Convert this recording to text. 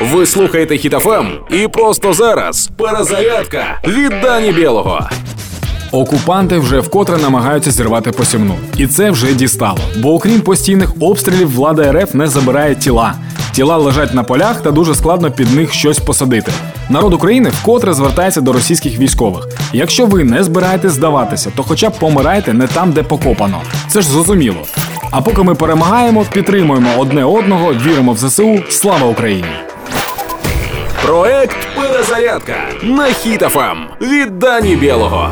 Ви слухаєте Хітофем і просто зараз перезарядка від Дані Білого. Окупанти вже вкотре намагаються зірвати посівну, і це вже дістало. Бо окрім постійних обстрілів, влада РФ не забирає тіла. Тіла лежать на полях та дуже складно під них щось посадити. Народ України вкотре звертається до російських військових. Якщо ви не збираєтесь здаватися, то хоча б помирайте не там, де покопано. Це ж зрозуміло. А поки ми перемагаємо, підтримуємо одне одного, віримо в ЗСУ. Слава Україні! Проект Перезарядка на хітафам від Дані Білого.